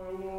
Hello.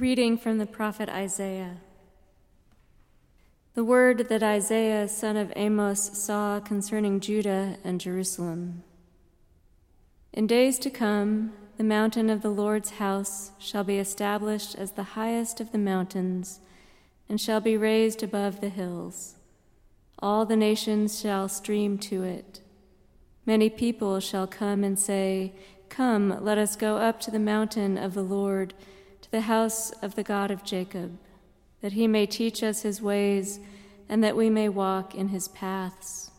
Reading from the prophet Isaiah. The word that Isaiah, son of Amos, saw concerning Judah and Jerusalem. In days to come, the mountain of the Lord's house shall be established as the highest of the mountains and shall be raised above the hills. All the nations shall stream to it. Many people shall come and say, Come, let us go up to the mountain of the Lord, the house of the God of Jacob, that he may teach us his ways, and that we may walk in his paths.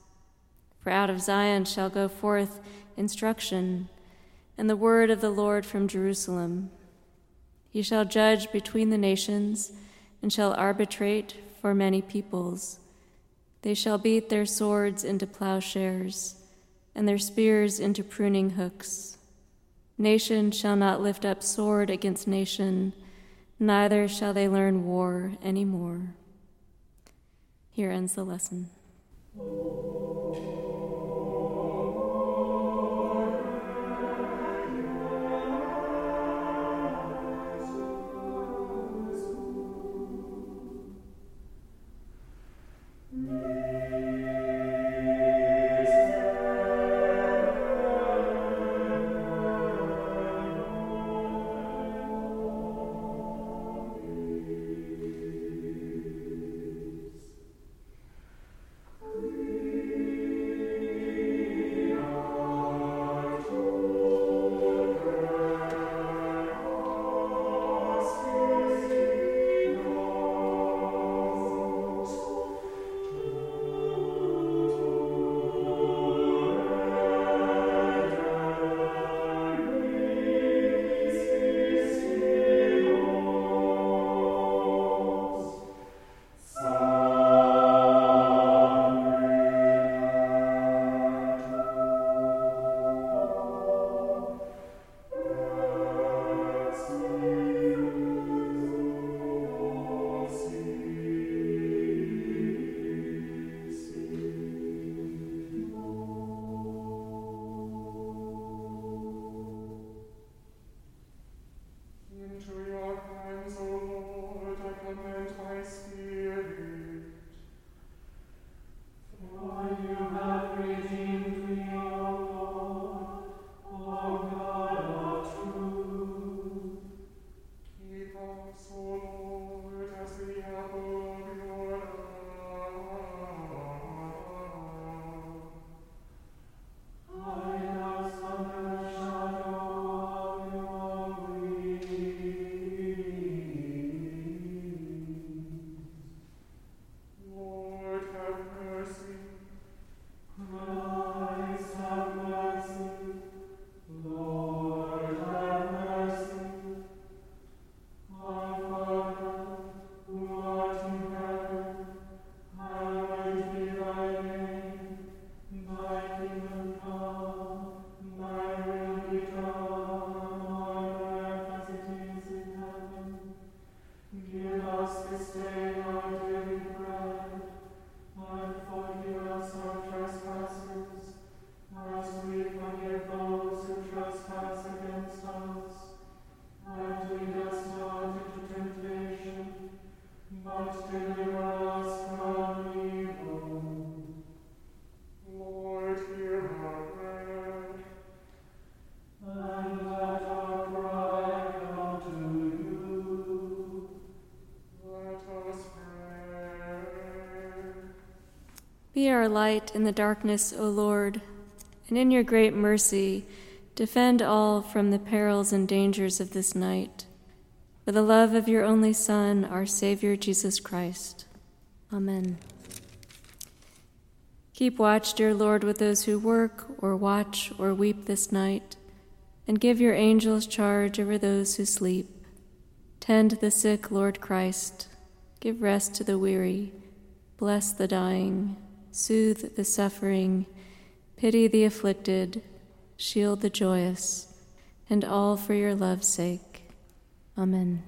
For out of Zion shall go forth instruction, and the word of the Lord from Jerusalem. He shall judge between the nations, and shall arbitrate for many peoples. They shall beat their swords into plowshares, and their spears into pruning hooks. Nation shall not lift up sword against nation, neither shall they learn war any more. Here ends the lesson. Be our light in the darkness, O Lord, and in your great mercy, defend all from the perils and dangers of this night. For the love of your only Son, our Savior Jesus Christ. Amen. Keep watch, dear Lord, with those who work or watch or weep this night, and give your angels charge over those who sleep. Tend the sick, Lord Christ. Give rest to the weary. Bless the dying soothe the suffering, pity the afflicted, shield the joyous, and all for your love's sake. Amen.